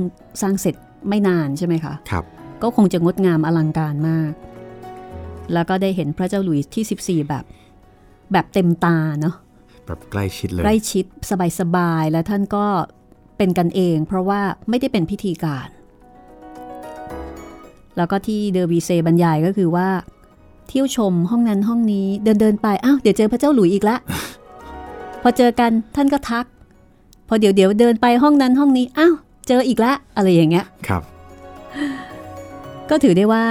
สร้างเสร็จไม่นานใช่ไหมคะครับ ก็คงจะงดงามอลังการมาก แล้วก็ได้เห็นพระเจ้าหลุยส์ที่ 14 แบบ แบบเต็มตาเนาะแบบใกล้ชิดเลยใกล้ชิดสบายๆ และท่านก็เป็นกันเอง เพราะว่าไม่ได้เป็นพิธีการ แล้วก็ที่เดอวีเซบรรยายก็คือว่า เที่ยวชมห้องนั้นห้องนี้เดินเดินๆไปอ้าวเดี๋ยวเจอพระเจ้าหลุยส์อีกละพอเจอกันท่านก็ทัก พอเดี๋ยวเดี๋ยวเดินไปห้องนั้นห้องนี้อ้าวเจออีกละอะไรอย่างเงี้ยครับ ก็ถือได้ว่า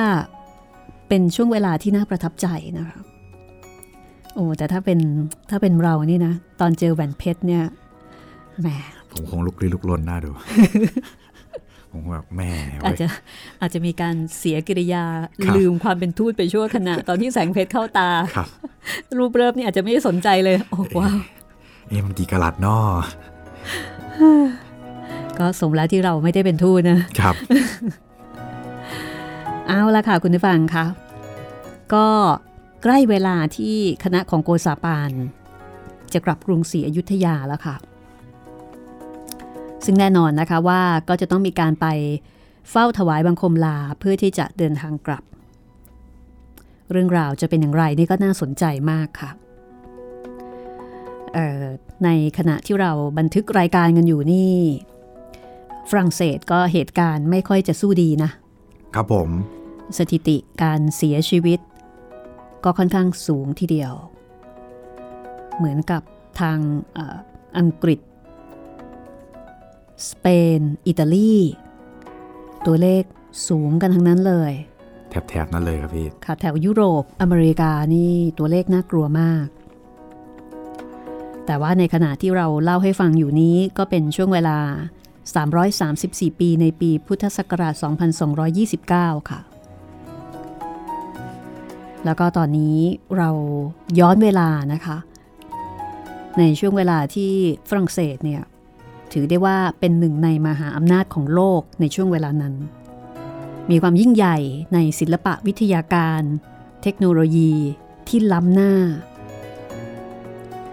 เป็นช่วงเวลาที่น่าประทับใจนะคะโอ้แต่ถ้าเป็นถ้าเป็นเรานี่นะ ตอนเจอแหวนเพชรเนี่ยแหมผมคงลุกลี้ลุกลนหน้าดูผมแบบแม่อาเว้จยจะอาจจะมีการเสียกิริยาครับลืมความเป็นทูตไปชั่วขณะ ตอนที่แสงเพชรเข้าตาครับรูปเริ่มนี่อาจจะไม่ได้สนใจเลย โอ้ว้าวเอ๊ะมันกี่กะลัดนอก็สมแล้วที่เราไม่ได้เป็นทูตนะครับ เอาละค่ะคุณผู้ฟังคะก็ใกล้เวลาที่คณะของโกษาปานจะกลับกรุงศรีอยุธยาแล้วค่ะ ซึ่งแน่นอนนะคะว่าก็จะต้องมีการไปเฝ้าถวายบังคมลาเพื่อที่จะเดินทางกลับ เรื่องราวจะเป็นอย่างไรนี่ก็น่าสนใจมากค่ะในขณะที่เราบันทึกรายการกันอยู่นี่ ฝรั่งเศสก็เหตุการณ์ไม่ค่อยจะสู้ดีนะ ครับผม สถิติการเสียชีวิต ก็ค่อนข้างสูงทีเดียว เหมือนกับทางเอ่ออังกฤษ สเปน อิตาลี ตัวเลขสูงกันทั้งนั้นเลย แถบๆนั้นเลยครับพี่ ค่ะ แถวยุโรป อเมริกานี่ตัวเลขน่ากลัวมาก แต่ว่าในขณะที่เราเล่าให้ฟังอยู่นี้ก็เป็นช่วงเวลา 334 ปีในปีพุทธศักราช 2229 ค่ะ แล้วก็ตอนนี้เราย้อนเวลานะคะ ในช่วงเวลาที่ฝรั่งเศสเนี่ยถือได้ว่าเป็นหนึ่งในมหาอำนาจของโลกในช่วงเวลานั้น มีความยิ่งใหญ่ในศิลปะวิทยาการ เทคโนโลยีที่ล้ำหน้า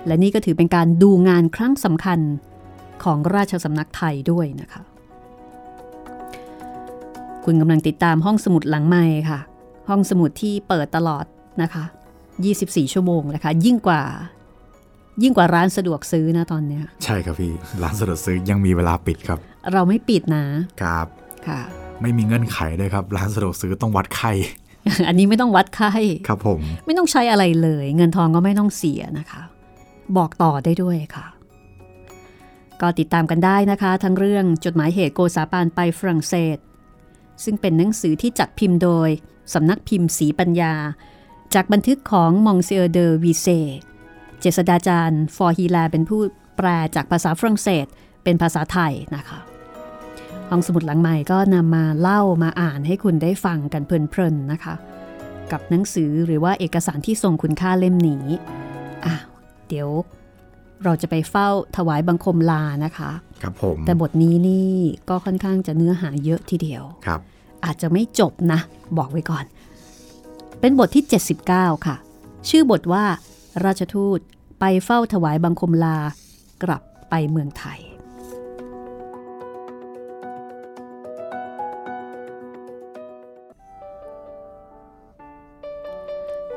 และนี่ก็ถือเป็นการดูงานครั้งสำคัญของราชสำนักไทยด้วยนะคะ คุณกำลังติดตามห้องสมุดหลังไม้ค่ะ ห้องสมุดที่เปิดตลอดนะคะ 24 ชั่วโมงนะคะ ยิ่งกว่า ยิ่งกว่าร้านสะดวกซื้อนะตอนเนี้ย ใช่ครับพี่ ร้านสะดวกซื้อยังมีเวลาปิดครับ เราไม่ปิดนะครับ ค่ะ ไม่มีเงื่อนไขด้วยครับ ร้านสะดวกซื้อต้องวัดไข้ อันนี้ไม่ต้องวัดไข้ ครับผม ไม่ต้องใช้อะไรเลย เงินทองก็ไม่ต้องเสียนะคะ บอกต่อได้ด้วยค่ะก็ติดตามกันได้นะคะ ทั้งเรื่องจดหมายเหตุโกษาปานไปฝรั่งเศส ซึ่งเป็นหนังสือที่จัดพิมพ์โดย สำนักพิมพ์สีปัญญา จากบันทึกของมองเซียเดอวีเซเจษดาจารย์ ฟอร์ฮีลาเป็นผู้แปลจากภาษาฝรั่งเศส เป็นภาษาไทยนะคะห้องสมุดหลังใหม่ก็นำมาเล่ามาอ่านให้คุณได้ฟังกันเพลินๆนะคะ กับหนังสือหรือว่าเอกสารที่ทรงคุณค่าเล่มนี้อะเดี๋ยวเราจะไปเฝ้าถวายบังคมลานะคะ ครับผม แต่บทนี้นี่ก็ค่อนข้างจะเนื้อหาเยอะทีเดียว ครับ อาจจะไม่จบนะ บอกไว้ก่อน เป็นบทที่ 79 ค่ะ ชื่อบทว่า ราชทูตไปเฝ้าถวายบังคมลากลับไปเมืองไทย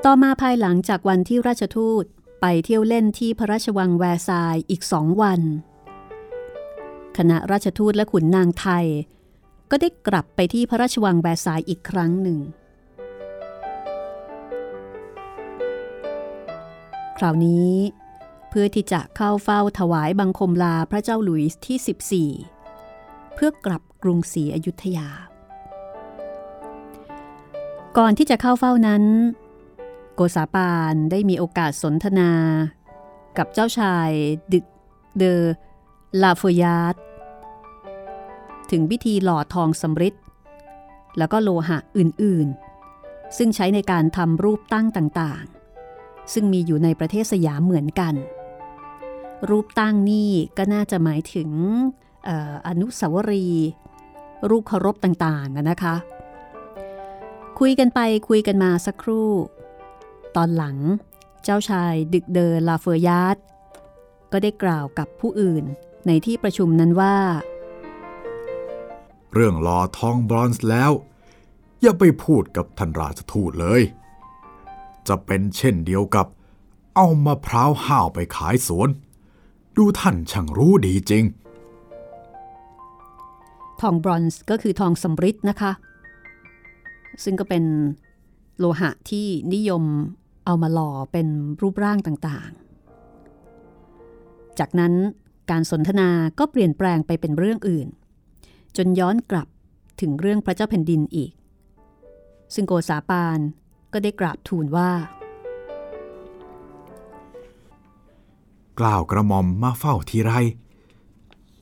ต่อมาภายหลังจากวันที่ราชทูตไปเที่ยวเล่นที่พระราชวังแวร์ซายอีกสองวัน คณะราชทูตและขุนนางไทย ก็ได้กลับไปที่พระราชวังแวร์ซายอีกครั้งหนึ่ง คราวนี้ เพื่อที่จะเข้าเฝ้าถวายบังคมลาพระเจ้าหลุยส์ที่ 14 เพื่อกลับกรุงศรีอยุธยา ก่อนที่จะเข้าเฝ้านั้น โกษาปานได้มีโอกาสสนทนา กับเจ้าชายดึกเดอลาโฟยาร์ ถึงพิธีหล่อทองสำริดแล้วก็โลหะอื่นๆ ซึ่งใช้ในการทำรูปตั้งต่างๆ ซึ่งมีอยู่ในประเทศสยามเหมือนกัน รูปตั้งนี่ก็น่าจะหมายถึงออนุสาวรีย์รูปเคารพต่างๆนะคะ คุยกันไปคุยกันมาสักครู่ ตอนหลังเจ้าชายดึกเดอลาเฟอร์ยาร์ดก็ได้กล่าวกับผู้อื่นในที่ประชุมนั้นว่า เรื่องหล่อทองบรอนซ์แล้ว อย่าไปพูดกับท่านราชทูตเลย จะเป็นเช่นเดียวกับ เอามะพร้าวห้าวไปขายสวน ดูท่านช่างรู้ดีจริง ทองบรอนซ์ก็คือทองสำริดนะคะ ซึ่งก็เป็นโลหะที่นิยมเอามาหล่อเป็นรูปร่างต่างๆ จากนั้นการสนทนาก็เปลี่ยนแปลงไปเป็นเรื่องอื่น จนย้อนกลับถึงเรื่องพระเจ้าแผ่นดินอีก ซึ่งโกษาปานก็ได้กราบทูลว่า กล่าวกระหม่อมมาเฝ้าทีไร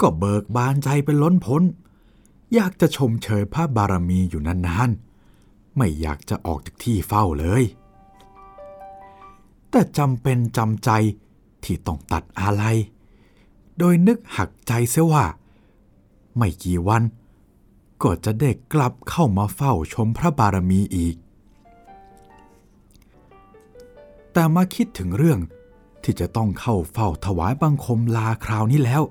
ก็เบิกบานใจเป็นล้นพ้น อยากจะชมเชยพระบารมีอยู่นานๆ ไม่อยากจะออกจากที่เฝ้าเลย แต่จำเป็นจำใจที่ต้องตัดอะไร โดยนึกหักใจเสียว่า ไม่กี่วัน ก็จะได้กลับเข้ามาเฝ้าชมพระบารมีอีก แต่มาคิดถึงเรื่องที่จะต้องเข้าเฝ้าถวายบังคมลาคราวนี้แล้ว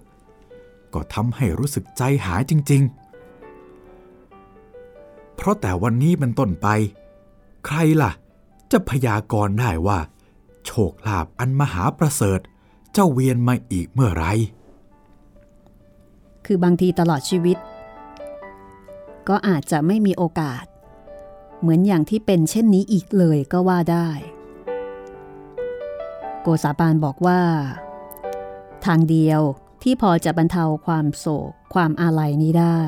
ก็ทำให้รู้สึกใจหายจริง ๆ เพราะแต่วันนี้เป็นต้นไป ใครล่ะ จะพยากรณ์ได้ว่า โชคลาภอันมหาประเสริฐเจ้าเวียนมาอีกเมื่อไร คือบางทีตลอดชีวิต ก็อาจจะไม่มีโอกาส เหมือนอย่างที่เป็นเช่นนี้อีกเลยก็ว่าได้ โกษาปานบอกว่า ทางเดียวที่พอจะบรรเทาความโศกความอาลัยนี้ได้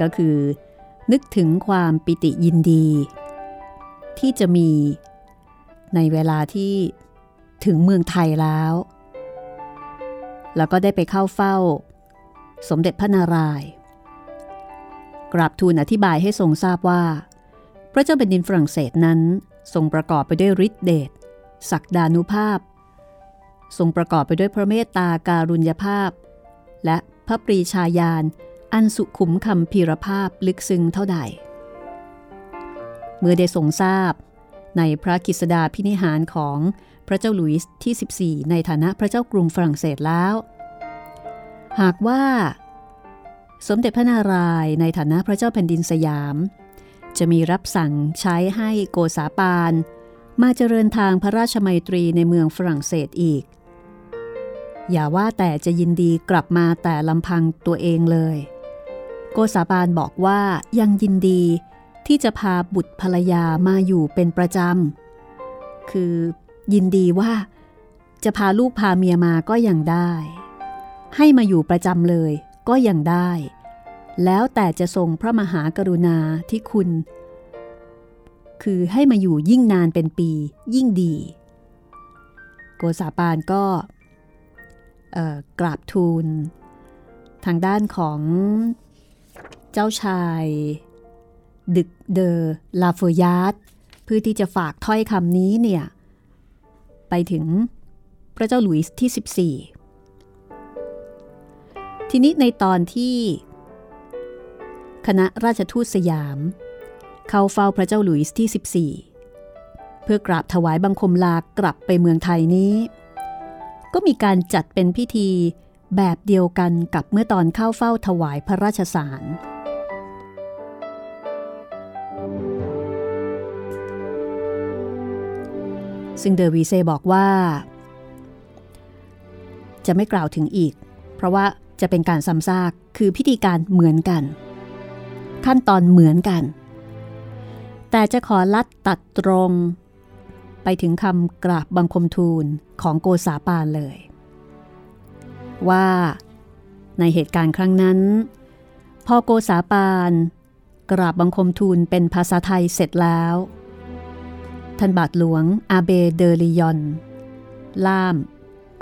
ก็คือ นึกถึงความปิติยินดี ที่จะมีในเวลาที่ถึงเมืองไทยแล้ว แล้วก็ได้ไปเข้าเฝ้า สมเด็จพระนารายณ์กราบทูลอธิบายให้ทรงทราบว่า พระเจ้าแผ่นดินฝรั่งเศสนั้นทรงประกอบไปด้วยฤทธิเดชศักดานุภาพ ทรงประกอบไปด้วยพระเมตตาการุญยภาพ และพระปรีชาญาณอันสุขุมคำพีรภาพลึกซึ้งเท่าใด เมื่อได้ทรงทราบ ในพระกิสดาพินิหารของพระเจ้าหลุยส์ที่ 14 ในฐานะพระเจ้ากรุงฝรั่งเศสแล้ว หากว่า สมเด็จพระนารายณ์ในฐานะพระเจ้าแผ่นดินสยาม จะมีรับสั่งใช้ให้โกษาปาน มาเจริญทางพระราชมัยตรีในเมืองฝรั่งเศสอีก อย่าว่าแต่จะยินดีกลับมาแต่ลำพังตัวเองเลย โกษาปานบอกว่ายังยินดีที่จะพาบุตรภรรยามาอยู่เป็นประจำ คือยินดีว่าจะพาลูกพาเมียมาก็ยังได้ ให้มาอยู่ประจำเลยก็ยังได้ แล้วแต่จะทรงพระมหากรุณาที่คุณ คือให้มาอยู่ยิ่งนานเป็นปียิ่งดี โกษาปานก็กราบทูล ทางด้านของเจ้าชาย ดึกเดอลาเฟยาร์ดเพื่อที่จะฝากถ้อยคำนี้เนี่ย ไปถึงพระเจ้าหลุยส์ที่ 14 ทีนี้ในตอนที่ คณะราชทูตสยาม เข้าเฝ้าพระเจ้าหลุยส์ที่ 14 เพื่อกราบถวายบังคมลากลับไปเมืองไทยนี้ ก็มีการจัดเป็นพิธีแบบเดียวกันกับเมื่อตอนเข้าเฝ้าถวายพระราชสาร ซึ่งเดอวีเซบอกว่า จะไม่กล่าวถึงอีก เพราะว่า จะเป็นการซ้ำซากคือพิธีการเหมือนกัน ขั้นตอนเหมือนกัน แต่จะขอลัดตัดตรง ไปถึงคำกราบบังคมทูลของโกษาปานเลย ว่าในเหตุการณ์ครั้งนั้น พอโกษาปานกราบบังคมทูลเป็นภาษาไทยเสร็จแล้ว ท่านบาทหลวงอาเบเดลิยอน ล่าม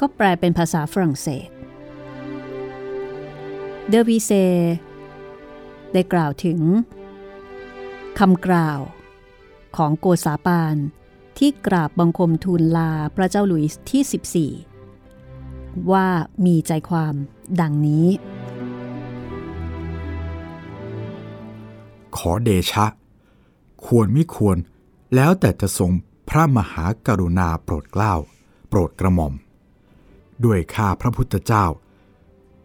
ก็แปลเป็นภาษาฝรั่งเศส เดวีเซ ได้กล่าวถึงคำกล่าวของโกษาปานที่กราบบังคมทูลลาพระเจ้าหลุยส์ที่ 14 ว่ามีใจความดังนี้ ขอเดชะ ควรไม่ควรแล้วแต่จะทรงพระมหากรุณาโปรดเกล้า โปรดกระหม่อม ด้วยข้าพระพุทธเจ้า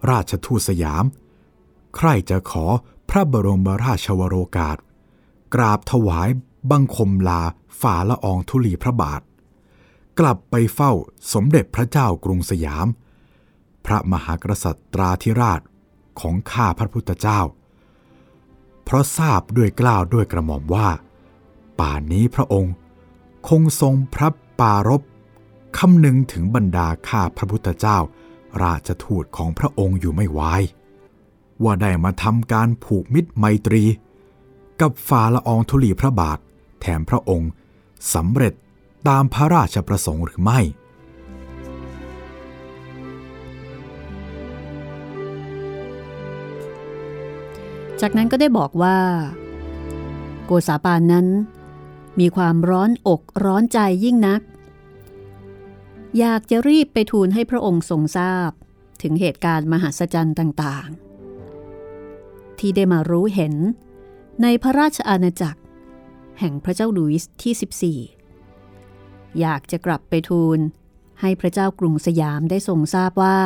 ราชทูตสยาม ใครจะขอพระบรมราชวโรกาส กราบถวายบังคมลาฝ่าละอองธุลีพระบาท กลับไปเฝ้าสมเด็จพระเจ้ากรุงสยาม พระมหากษัตริย์ตราธิราชของข้าพระพุทธเจ้า เพราะทราบด้วยกล้าวด้วยกระหม่อมว่า ป่านนี้พระองค์คงทรงพระปารบคำนึงถึงบรรดาข้าพระพุทธเจ้า ราชทูตของพระองค์อยู่ไม่ไวว่าได้มาทำการผูกมิตรไมตรี กับฝ่าละอองธุลีพระบาทแถมพระองค์สำเร็จตามพระราชประสงค์หรือไม่ จากนั้นก็ได้บอกว่า โกษาปานนั้น มีความร้อนอกร้อนใจยิ่งนัก อยากจะรีบไปทูลให้พระองค์ทรงทราบ ถึงเหตุการณ์มหัศจรรย์ต่างๆ ที่ได้มารู้เห็นในพระราชอาณาจักร แห่งพระเจ้าลุยส์ที่ 14 อยากจะกลับไปทูลให้พระเจ้ากรุงสยามได้ทรงทราบว่า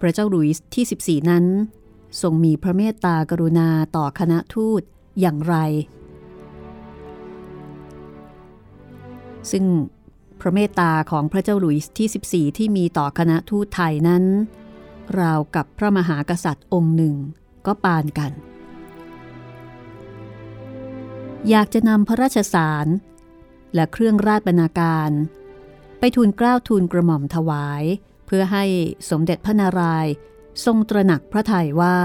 พระเจ้าลุยส์ที่ 14 นั้น ทรงมีพระเมตตากรุณาต่อคณะทูตอย่างไร ซึ่ง พระเมตตาของพระเจ้าหลุยส์ที่ 14 ที่มีต่อคณะทูตไทยนั้น ราวกับพระมหากษัตริย์องค์หนึ่งก็ปานกัน อยากจะนำพระราชสารและเครื่องราชบรรณาการ ไปทูลเกล้าทูลกระหม่อมถวาย เพื่อให้สมเด็จพระนารายณ์ทรงตระหนักพระทัยว่า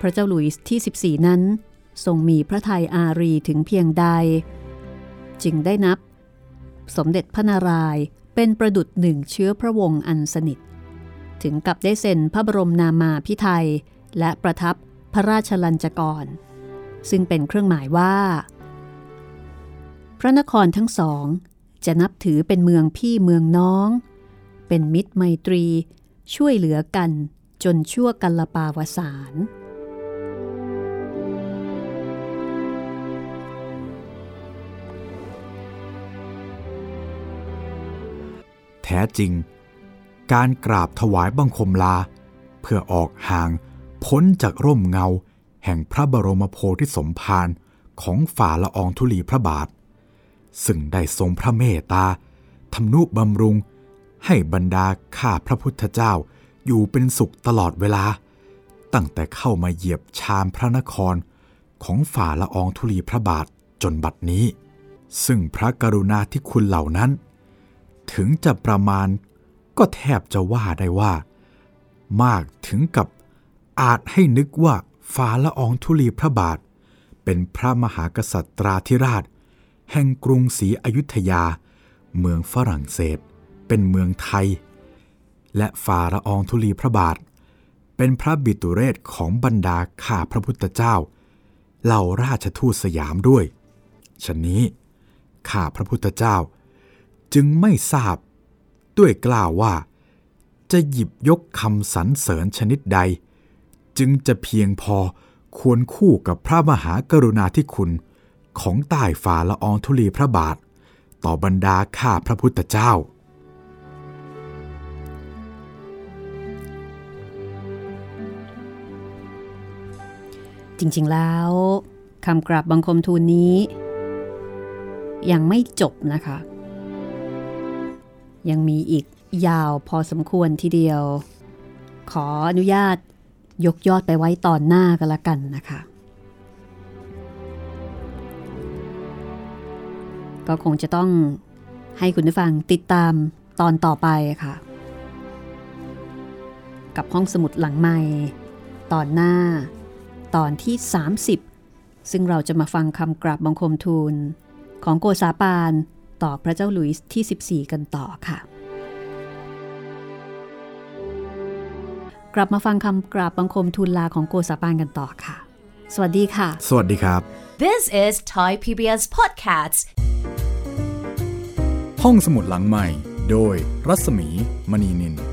พพระเจ้าหลุยส์ที่ 14 นั้น ทรงมีพระทัยอารีถึงเพียงใด จึงได้นับ สมเด็จพระนารายณ์เป็นประดุษหนึ่งเชื้อพระวงศ์อันสนิท ถึงกับได้เซ็นพระบรมนามาพิไทยและประทับพระราชลัญจกร ซึ่งเป็นเครื่องหมายว่า พระนครทั้งสอง จะนับถือเป็นเมืองพี่เมืองน้อง เป็นมิตรไมตรี ช่วยเหลือกันจนชั่วกัลปาวสาร แท้จริง การกราบถวายบังคมลา เพื่อออกห่างพ้นจากร่มเงา แห่งพระบรมโพธิสมภารของฝ่าละอองธุลีพระบาท ซึ่งได้ทรงพระเมตตาทำนุบำรุง ให้บรรดาข้าพระพุทธเจ้าอยู่เป็นสุขตลอดเวลา ตั้งแต่เข้ามาเหยียบชามพระนครของฝ่าละอองธุลีพระบาทจนบัดนี้ ซึ่งพระกรุณาที่คุณเหล่านั้น ถึงจะประมาณ ก็แทบจะว่าได้ว่า มากถึงกับอาจให้นึกว่าฝ่าละอองธุลีพระบาท เป็นพระมหากษัตราธิราช แห่งกรุงศรีอยุธยา เมืองฝรั่งเศส เป็นเมืองไทย และฝ่าละอองธุลีพระบาท เป็นพระบิตุเรศของบรรดาข้าพระพุทธเจ้า เหล่าราชทูตสยามด้วยฉะนี้ข้าพระพุทธเจ้า จึงไม่ทราบ ด้วยกล่าวว่า จะหยิบยกคำสรรเสริญชนิดใด จึงจะเพียงพอควรคู่กับพระมหากรุณาธิคุณของใต้ฝ่าละอองธุลีพระบาท ต่อบรรดาข้าพระพุทธเจ้า จริงๆแล้วคำกราบบังคมทูลนี้ ยังไม่จบนะคะ ยังมีอีกยาวพอสมควรทีเดียว ขออนุญาตยกยอดไปไว้ตอนหน้ากันละกันนะคะ ก็คงจะต้องให้คุณผู้ฟังติดตามตอนต่อไปค่ะ กับห้องสมุดหลังใหม่ ตอนหน้า ตอนที่ 30 ซึ่งเราจะมาฟังคำกราบบังคมทูล ของโกษาปาน ต่อพระเจ้าหลุยส์ที่ 14 กันต่อค่ะ กลับมาฟังคำกราบบังคมทูลลาของโกษาปานกันต่อค่ะ สวัสดีค่ะ สวัสดีครับ This is Thai PBS Podcasts. ห้องสมุดหลังใหม่ โดยรัศมีมณีนิน